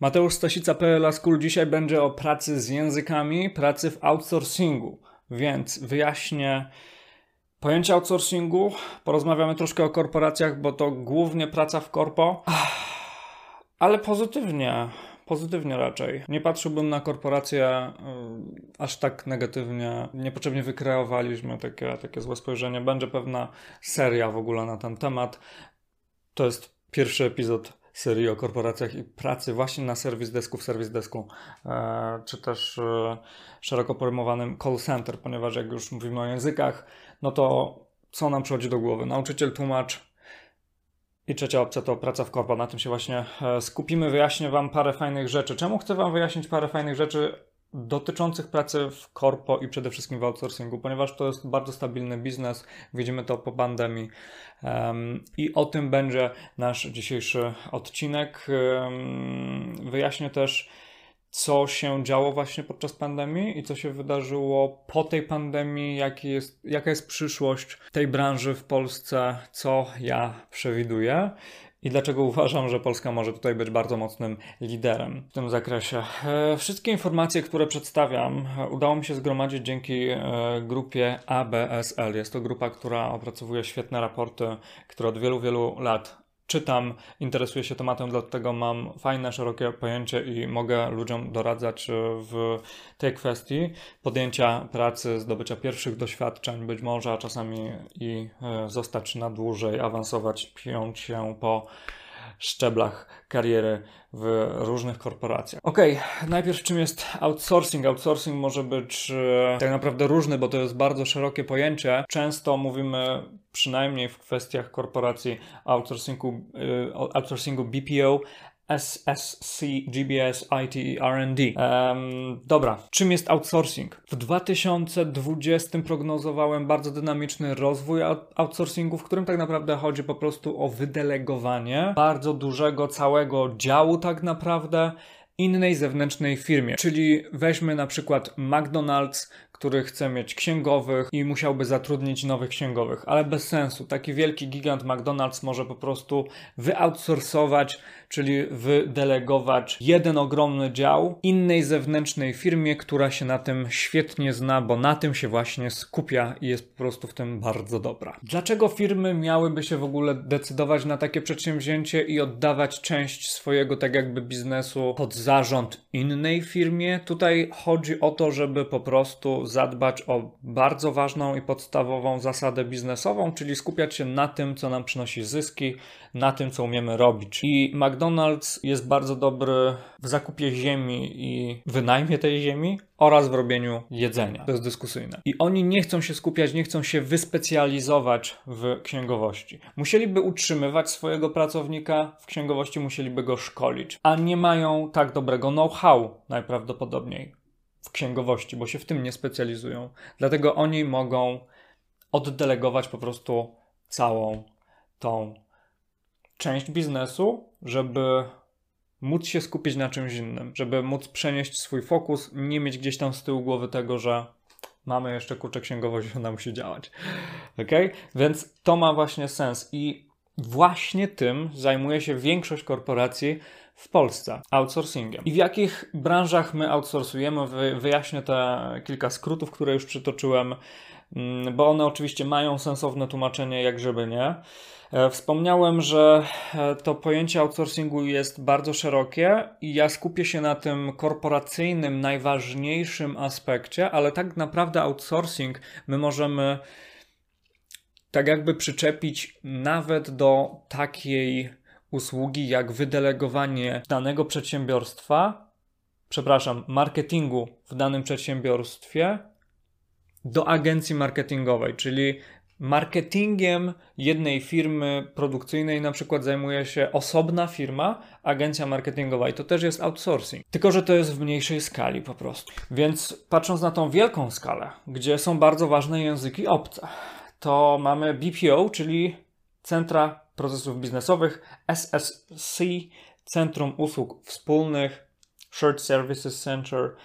Mateusz Stasica.pl School dzisiaj będzie o pracy z językami, pracy w outsourcingu, więc wyjaśnię pojęcie outsourcingu, porozmawiamy troszkę o korporacjach, bo to głównie praca w korpo, ale pozytywnie, pozytywnie raczej. Nie patrzyłbym na korporacje y, aż tak negatywnie, niepotrzebnie wykreowaliśmy takie, takie złe spojrzenie. Będzie pewna seria w ogóle na ten temat. To jest pierwszy epizod serii o korporacjach i pracy właśnie na serwis desku w serwis desku, e, czy też e, szeroko pojmowanym call center, ponieważ jak już mówimy o językach, no to co nam przychodzi do głowy? Nauczyciel, tłumacz i trzecia opcja to praca w korpo. Na tym się właśnie e, skupimy. Wyjaśnię Wam parę fajnych rzeczy. Czemu chcę Wam wyjaśnić parę fajnych rzeczy? Dotyczących pracy w korpo i przede wszystkim w outsourcingu, ponieważ to jest bardzo stabilny biznes, widzimy to po pandemii um, i o tym będzie nasz dzisiejszy odcinek. Um, wyjaśnię też, co się działo właśnie podczas pandemii i co się wydarzyło po tej pandemii, jaki jest, jaka jest przyszłość tej branży w Polsce, co ja przewiduję i dlaczego uważam, że Polska może tutaj być bardzo mocnym liderem w tym zakresie. E, wszystkie informacje, które przedstawiam, e, udało mi się zgromadzić dzięki e, grupie ABSL. Jest to grupa, która opracowuje świetne raporty, które od wielu, wielu lat czytam, interesuję się tematem, dlatego mam fajne, szerokie pojęcie i mogę ludziom doradzać w tej kwestii. Podjęcia pracy, zdobycia pierwszych doświadczeń, być może, a czasami i zostać na dłużej, awansować, piąć się po szczeblach kariery w różnych korporacjach. Ok, najpierw czym jest outsourcing? Outsourcing może być e, tak naprawdę różny, bo to jest bardzo szerokie pojęcie. Często mówimy, przynajmniej w kwestiach korporacji, outsourcingu, e, outsourcingu BPO, SSC, GBS, IT i R&D. Um, dobra, czym jest outsourcing? W 2020 prognozowałem bardzo dynamiczny rozwój outsourcingu, w którym tak naprawdę chodzi po prostu o wydelegowanie bardzo dużego całego działu tak naprawdę innej zewnętrznej firmie. Czyli weźmy na przykład McDonald's, który chce mieć księgowych i musiałby zatrudnić nowych księgowych, ale bez sensu. Taki wielki gigant McDonald's może po prostu wyoutsourcować, czyli wydelegować jeden ogromny dział innej zewnętrznej firmie, która się na tym świetnie zna, bo na tym się właśnie skupia i jest po prostu w tym bardzo dobra. Dlaczego firmy miałyby się w ogóle decydować na takie przedsięwzięcie i oddawać część swojego tak jakby biznesu pod zarząd innej firmie? Tutaj chodzi o to, żeby po prostu zadbać o bardzo ważną i podstawową zasadę biznesową, czyli skupiać się na tym, co nam przynosi zyski, na tym, co umiemy robić. I McDonald's jest bardzo dobry w zakupie ziemi i wynajmie tej ziemi oraz w robieniu jedzenia. To jest dyskusyjne. I oni nie chcą się skupiać, nie chcą się wyspecjalizować w księgowości. Musieliby utrzymywać swojego pracownika w księgowości, musieliby go szkolić, a nie mają tak dobrego know-how najprawdopodobniej w księgowości, bo się w tym nie specjalizują. Dlatego oni mogą oddelegować po prostu całą tą część biznesu, żeby móc się skupić na czymś innym, żeby móc przenieść swój fokus, nie mieć gdzieś tam z tyłu głowy tego, że mamy jeszcze kurczę księgowość, ona musi działać. Ok? Więc to ma właśnie sens i właśnie tym zajmuje się większość korporacji w Polsce outsourcingiem. I w jakich branżach my outsourcujemy? wyjaśnię te kilka skrótów, które już przytoczyłem, mm, bo one oczywiście mają sensowne tłumaczenie, jak żeby nie. E, wspomniałem, że e, to pojęcie outsourcingu jest bardzo szerokie i ja skupię się na tym korporacyjnym, najważniejszym aspekcie, ale tak naprawdę outsourcing my możemy tak jakby przyczepić nawet do takiej usługi jak wydelegowanie danego przedsiębiorstwa, przepraszam, marketingu w danym przedsiębiorstwie do agencji marketingowej, czyli marketingiem jednej firmy produkcyjnej na przykład zajmuje się osobna firma, agencja marketingowa i to też jest outsourcing. Tylko, że to jest w mniejszej skali po prostu. Więc patrząc na tą wielką skalę, gdzie są bardzo ważne języki obce, to mamy BPO, czyli Centra Procesów Biznesowych, SSC, Centrum Usług Wspólnych, Shared Services Center,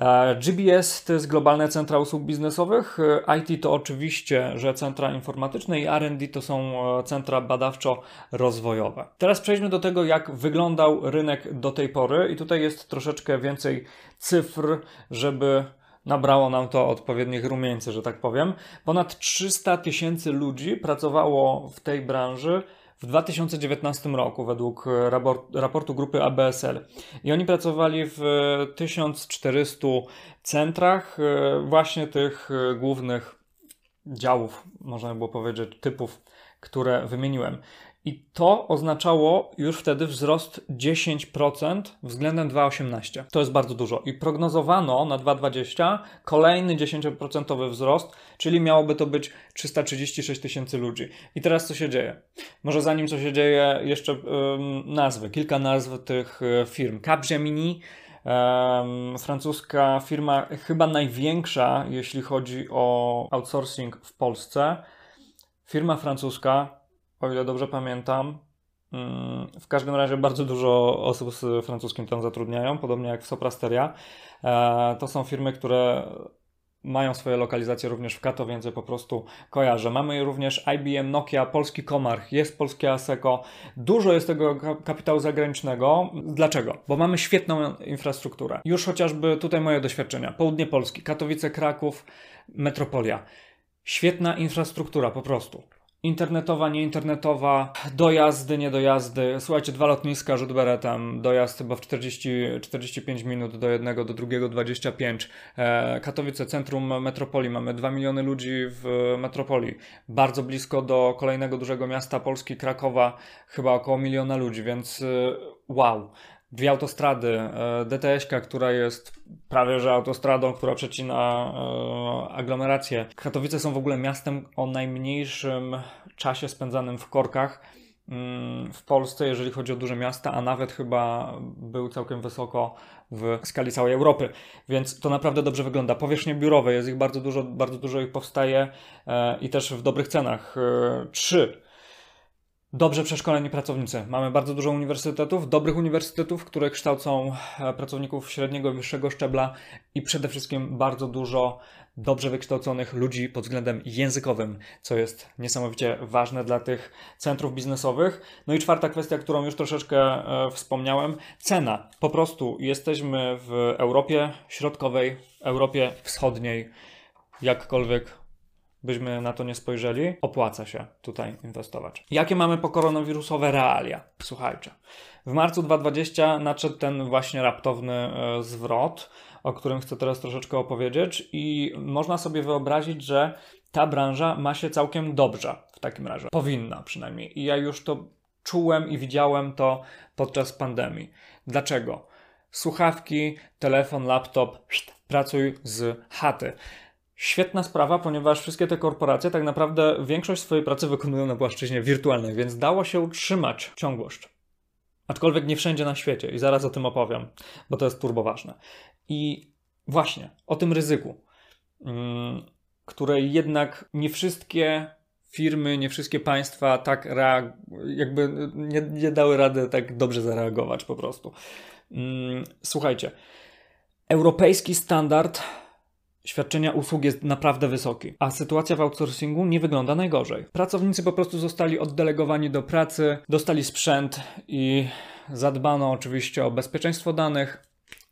E, GBS to jest globalne centra usług biznesowych. E, IT to oczywiście, że centra informatyczne i RD to są e, centra badawczo-rozwojowe. Teraz przejdźmy do tego, jak wyglądał rynek do tej pory, i tutaj jest troszeczkę więcej cyfr, żeby nabrało nam to odpowiednich rumieńcy, że tak powiem. Ponad 300 tysięcy ludzi pracowało w tej branży w 2019 roku według raportu grupy ABSL. I oni pracowali w 1400 centrach, e, właśnie tych e, głównych działów, można by było powiedzieć, typów, które wymieniłem. I to oznaczało już wtedy wzrost 10% względem 2,18. To jest bardzo dużo. I prognozowano na 2,20 kolejny 10% wzrost, czyli miałoby to być 336 tysięcy ludzi. I teraz co się dzieje? Może zanim co się dzieje, jeszcze nazwy, kilka nazw tych e, firm. Capgemini, Um, francuska firma, chyba największa, jeśli chodzi o outsourcing w Polsce. Firma francuska, o ile dobrze pamiętam. Mm, w każdym razie bardzo dużo osób z francuskim tam zatrudniają, podobnie jak Soprasteria. E, to są firmy, które mają swoje lokalizacje również w Kato, więc je po prostu kojarzę. Mamy również IBM, Nokia, polski Komarch, jest polskie ASECO. Dużo jest tego kapitału zagranicznego. Dlaczego? Bo mamy świetną infrastrukturę. Już chociażby tutaj moje doświadczenia. Południe Polski, Katowice, Kraków, Metropolia. Świetna infrastruktura po prostu internetowa, nieinternetowa, dojazdy, niedojazdy. Słuchajcie, dwa lotniska, rzut beretem, dojazd chyba w 40-45 minut do jednego, do drugiego 25. E, Katowice, centrum metropolii, mamy 2 miliony ludzi w metropolii. Bardzo blisko do kolejnego dużego miasta Polski, Krakowa, chyba około miliona ludzi, więc e, wow dwie autostrady, e, DTS-ka, która jest prawie że autostradą, która przecina e, aglomerację. Katowice są w ogóle miastem o najmniejszym czasie spędzanym w korkach mm, w Polsce, jeżeli chodzi o duże miasta, a nawet chyba był całkiem wysoko w skali całej Europy. Więc to naprawdę dobrze wygląda. Powierzchnie biurowe, jest ich bardzo dużo, bardzo dużo ich powstaje e, i też w dobrych cenach. Trzy dobrze przeszkoleni pracownicy. Mamy bardzo dużo uniwersytetów, dobrych uniwersytetów, które kształcą e, pracowników średniego i wyższego szczebla i przede wszystkim bardzo dużo dobrze wykształconych ludzi pod względem językowym, co jest niesamowicie ważne dla tych centrów biznesowych. No i czwarta kwestia, którą już troszeczkę e, wspomniałem, cena. Po prostu jesteśmy w Europie Środkowej, Europie Wschodniej, jakkolwiek byśmy na to nie spojrzeli, opłaca się tutaj inwestować. Jakie mamy po koronawirusowe realia? Słuchajcie. W marcu 2020 nadszedł ten właśnie raptowny e, zwrot, o którym chcę teraz troszeczkę opowiedzieć, i można sobie wyobrazić, że ta branża ma się całkiem dobrze w takim razie. Powinna przynajmniej. I ja już to czułem i widziałem to podczas pandemii. Dlaczego? Słuchawki, telefon, laptop, pracuj z chaty. Świetna sprawa, ponieważ wszystkie te korporacje tak naprawdę większość swojej pracy wykonują na płaszczyźnie wirtualnej, więc dało się utrzymać ciągłość. Aczkolwiek nie wszędzie na świecie i zaraz o tym opowiem, bo to jest turbo ważne. I właśnie o tym ryzyku, mm, które jednak nie wszystkie firmy, nie wszystkie państwa tak jakby nie, nie dały rady tak dobrze zareagować po prostu. Mm, słuchajcie, europejski standard świadczenia usług jest naprawdę wysoki, a sytuacja w outsourcingu nie wygląda najgorzej. Pracownicy po prostu zostali oddelegowani do pracy, dostali sprzęt i zadbano oczywiście o bezpieczeństwo danych.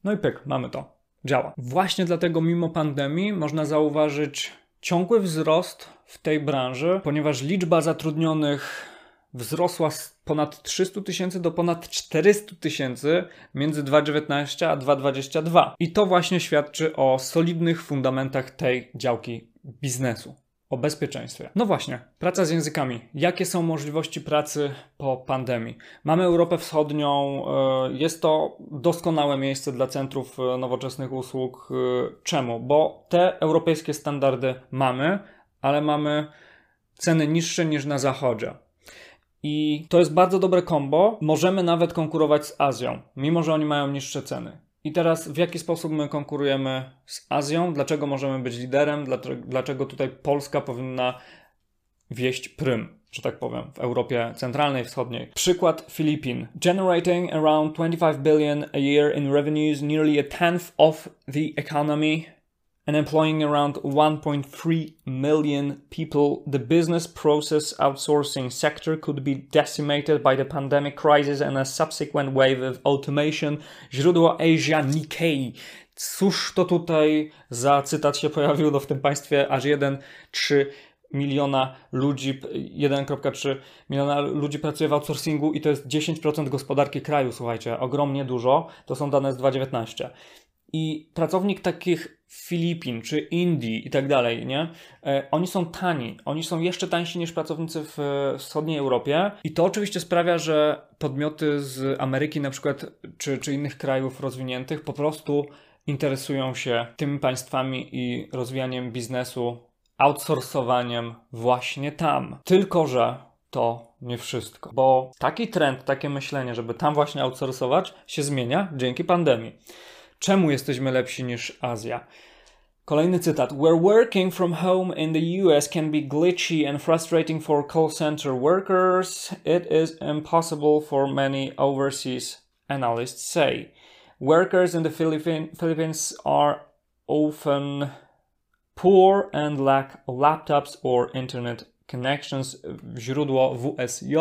No i pyk, mamy to. Działa. Właśnie dlatego, mimo pandemii, można zauważyć ciągły wzrost w tej branży, ponieważ liczba zatrudnionych wzrosła z ponad 300 tysięcy do ponad 400 tysięcy między 2,19 a 2,22. I to właśnie świadczy o solidnych fundamentach tej działki biznesu. O bezpieczeństwie. No właśnie, praca z językami. Jakie są możliwości pracy po pandemii? Mamy Europę Wschodnią, e, jest to doskonałe miejsce dla centrów e, nowoczesnych usług. E, czemu? Bo te europejskie standardy mamy, ale mamy ceny niższe niż na zachodzie. I to jest bardzo dobre kombo. Możemy nawet konkurować z Azją, mimo że oni mają niższe ceny. I teraz w jaki sposób my konkurujemy z Azją? Dlaczego możemy być liderem? Dlaczego tutaj Polska powinna wieść prym? że tak powiem, w Europie Centralnej, Wschodniej. Przykład Filipin. Generating around 25 billion a year in revenues, nearly a tenth of the economy and employing around 1.3 million people, the business process outsourcing sector could be decimated by the pandemic crisis and a subsequent wave of automation. Źródło Asia Nikkei. Cóż to tutaj za cytat się pojawił? No w tym państwie aż 1,3 miliona ludzi, 1,3 miliona ludzi pracuje w outsourcingu i to jest 10% gospodarki kraju, słuchajcie, ogromnie dużo. To są dane z 2019. I pracownik takich Filipin czy Indii i tak dalej, nie? E, oni są tani. Oni są jeszcze tańsi niż pracownicy w wschodniej Europie. I to oczywiście sprawia, że podmioty z Ameryki na przykład, czy, czy innych krajów rozwiniętych po prostu interesują się tymi państwami i rozwijaniem biznesu, outsourcowaniem właśnie tam. Tylko, że to nie wszystko. Bo taki trend, takie myślenie, żeby tam właśnie outsourcować, się zmienia dzięki pandemii. Czemu jesteśmy lepsi niż Azja? Kolejny cytat. Where working from home in the US can be glitchy and frustrating for call center workers, it is impossible for many overseas analysts say. Workers in the Philippine, Philippines are often poor and lack laptops or internet connections. Źródło WSJ.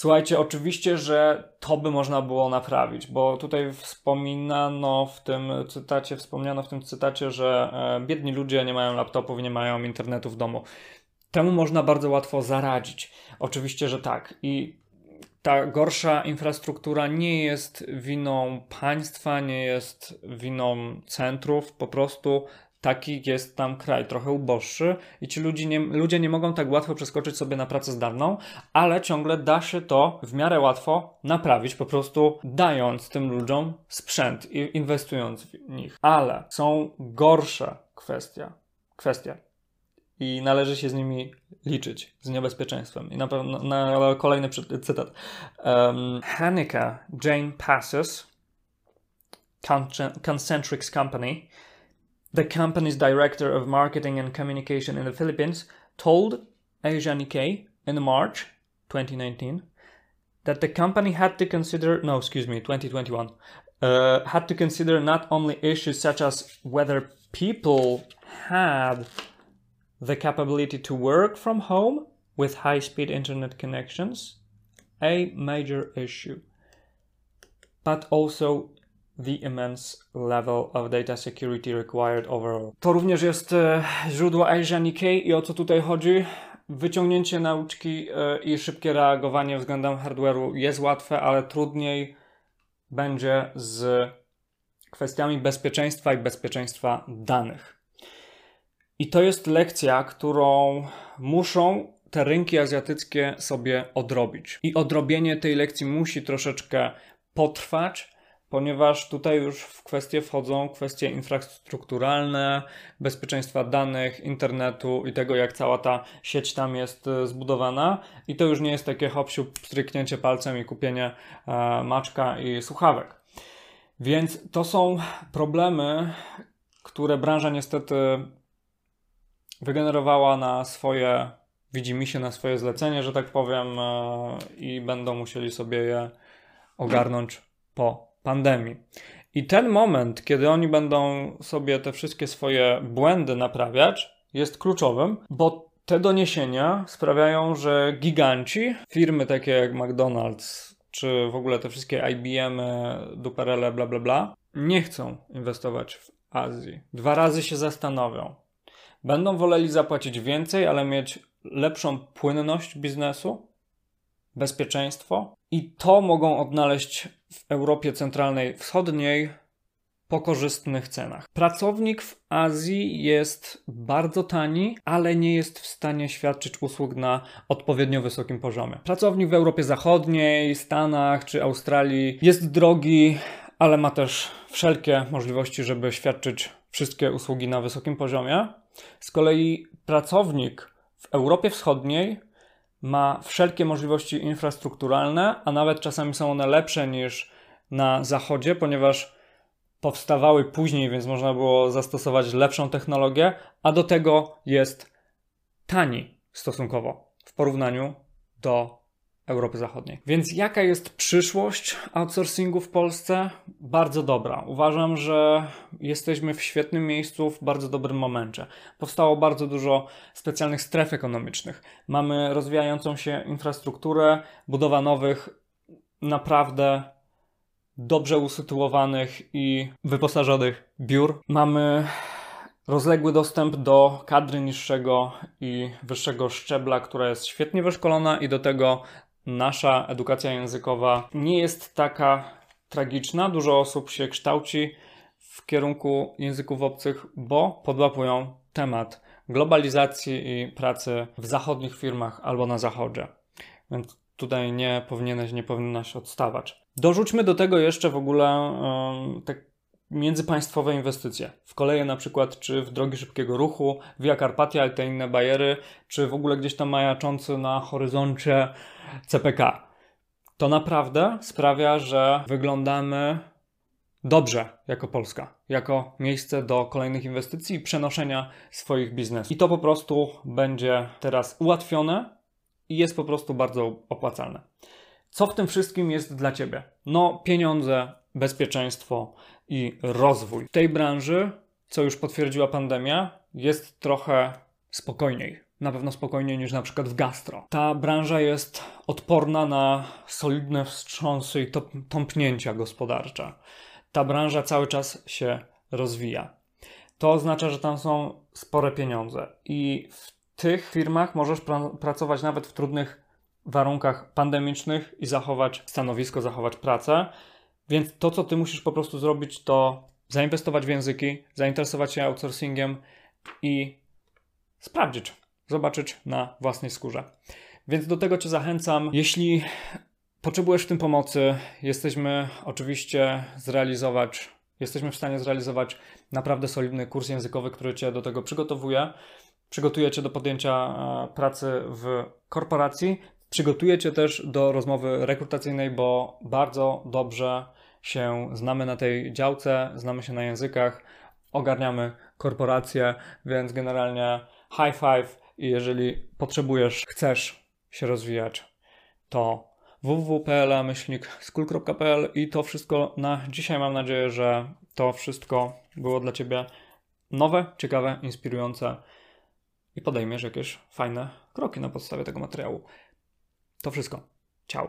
Słuchajcie, oczywiście, że to by można było naprawić, bo tutaj wspominano w tym cytacie, wspomniano w tym cytacie, że e, biedni ludzie nie mają laptopów, nie mają internetu w domu. Temu można bardzo łatwo zaradzić. Oczywiście, że tak. I ta gorsza infrastruktura nie jest winą państwa, nie jest winą centrów, po prostu taki jest tam kraj, trochę uboższy i ci ludzie nie, ludzie nie mogą tak łatwo przeskoczyć sobie na pracę zdalną, ale ciągle da się to w miarę łatwo naprawić, po prostu dając tym ludziom sprzęt i inwestując w nich. Ale są gorsze kwestie, kwestie i należy się z nimi liczyć, z niebezpieczeństwem. I na pewno na kolejny cytat. Um, Hanika Jane Passes, Concentrix Company, the company's director of marketing and communication in the Philippines, told Asia Nikkei in March 2019 that the company had to consider, no, excuse me, 2021, uh, had to consider not only issues such as whether people had the capability to work from home with high speed internet connections, a major issue, but also the immense level of data security required overall. To również jest e, źródło Asia Nikkei i o co tutaj chodzi? Wyciągnięcie nauczki e, i szybkie reagowanie względem hardware'u jest łatwe, ale trudniej będzie z kwestiami bezpieczeństwa i bezpieczeństwa danych. I to jest lekcja, którą muszą te rynki azjatyckie sobie odrobić. I odrobienie tej lekcji musi troszeczkę potrwać, ponieważ tutaj już w kwestie wchodzą kwestie infrastrukturalne, bezpieczeństwa danych, internetu i tego, jak cała ta sieć tam jest e, zbudowana. I to już nie jest takie hopsiu, stryknięcie palcem i kupienie e, maczka i słuchawek. Więc to są problemy, które branża niestety wygenerowała na swoje, widzi mi się na swoje zlecenie, że tak powiem, e, i będą musieli sobie je ogarnąć po pandemii. I ten moment, kiedy oni będą sobie te wszystkie swoje błędy naprawiać, jest kluczowym, bo te doniesienia sprawiają, że giganci, firmy takie jak McDonald's, czy w ogóle te wszystkie IBM, Duperele, bla bla bla, nie chcą inwestować w Azji. Dwa razy się zastanowią. Będą woleli zapłacić więcej, ale mieć lepszą płynność biznesu, bezpieczeństwo i to mogą odnaleźć w Europie Centralnej Wschodniej po korzystnych cenach. Pracownik w Azji jest bardzo tani, ale nie jest w stanie świadczyć usług na odpowiednio wysokim poziomie. Pracownik w Europie Zachodniej, Stanach czy Australii jest drogi, ale ma też wszelkie możliwości, żeby świadczyć wszystkie usługi na wysokim poziomie. Z kolei pracownik w Europie Wschodniej ma wszelkie możliwości infrastrukturalne, a nawet czasami są one lepsze niż na zachodzie, ponieważ powstawały później, więc można było zastosować lepszą technologię, a do tego jest tani stosunkowo w porównaniu do Europy Zachodniej. Więc jaka jest przyszłość outsourcingu w Polsce? Bardzo dobra. Uważam, że jesteśmy w świetnym miejscu, w bardzo dobrym momencie. Powstało bardzo dużo specjalnych stref ekonomicznych. Mamy rozwijającą się infrastrukturę, budowa nowych, naprawdę dobrze usytuowanych i wyposażonych biur. Mamy rozległy dostęp do kadry niższego i wyższego szczebla, która jest świetnie wyszkolona i do tego nasza edukacja językowa nie jest taka tragiczna. Dużo osób się kształci w kierunku języków obcych, bo podłapują temat globalizacji i pracy w zachodnich firmach albo na zachodzie. Więc tutaj nie powinieneś, nie powinnaś odstawać. Dorzućmy do tego jeszcze w ogóle um, międzypaństwowe inwestycje w koleje na przykład, czy w drogi szybkiego ruchu, Via Carpatia i te inne bajery, czy w ogóle gdzieś tam majaczący na horyzoncie CPK. To naprawdę sprawia, że wyglądamy dobrze jako Polska, jako miejsce do kolejnych inwestycji i przenoszenia swoich biznesów. I to po prostu będzie teraz ułatwione i jest po prostu bardzo opłacalne. Co w tym wszystkim jest dla Ciebie? No, pieniądze, bezpieczeństwo i rozwój. W tej branży, co już potwierdziła pandemia, jest trochę spokojniej. Na pewno spokojniej niż na przykład w gastro. Ta branża jest odporna na solidne wstrząsy i tąpnięcia gospodarcze. Ta branża cały czas się rozwija. To oznacza, że tam są spore pieniądze i w tych firmach możesz pra pracować nawet w trudnych warunkach pandemicznych i zachować stanowisko, zachować pracę. Więc to, co ty musisz po prostu zrobić, to zainwestować w języki, zainteresować się outsourcingiem i sprawdzić, zobaczyć na własnej skórze. Więc do tego cię zachęcam. Jeśli potrzebujesz w tym pomocy, jesteśmy oczywiście zrealizować, jesteśmy w stanie zrealizować naprawdę solidny kurs językowy, który cię do tego przygotowuje. Przygotuje cię do podjęcia e, pracy w korporacji, przygotuje cię też do rozmowy rekrutacyjnej, bo bardzo dobrze się znamy na tej działce, znamy się na językach, ogarniamy korporacje, więc generalnie high five i jeżeli potrzebujesz, chcesz się rozwijać, to www.pl-school.pl i to wszystko na dzisiaj. Mam nadzieję, że to wszystko było dla Ciebie nowe, ciekawe, inspirujące i podejmiesz jakieś fajne kroki na podstawie tego materiału. To wszystko. Ciao.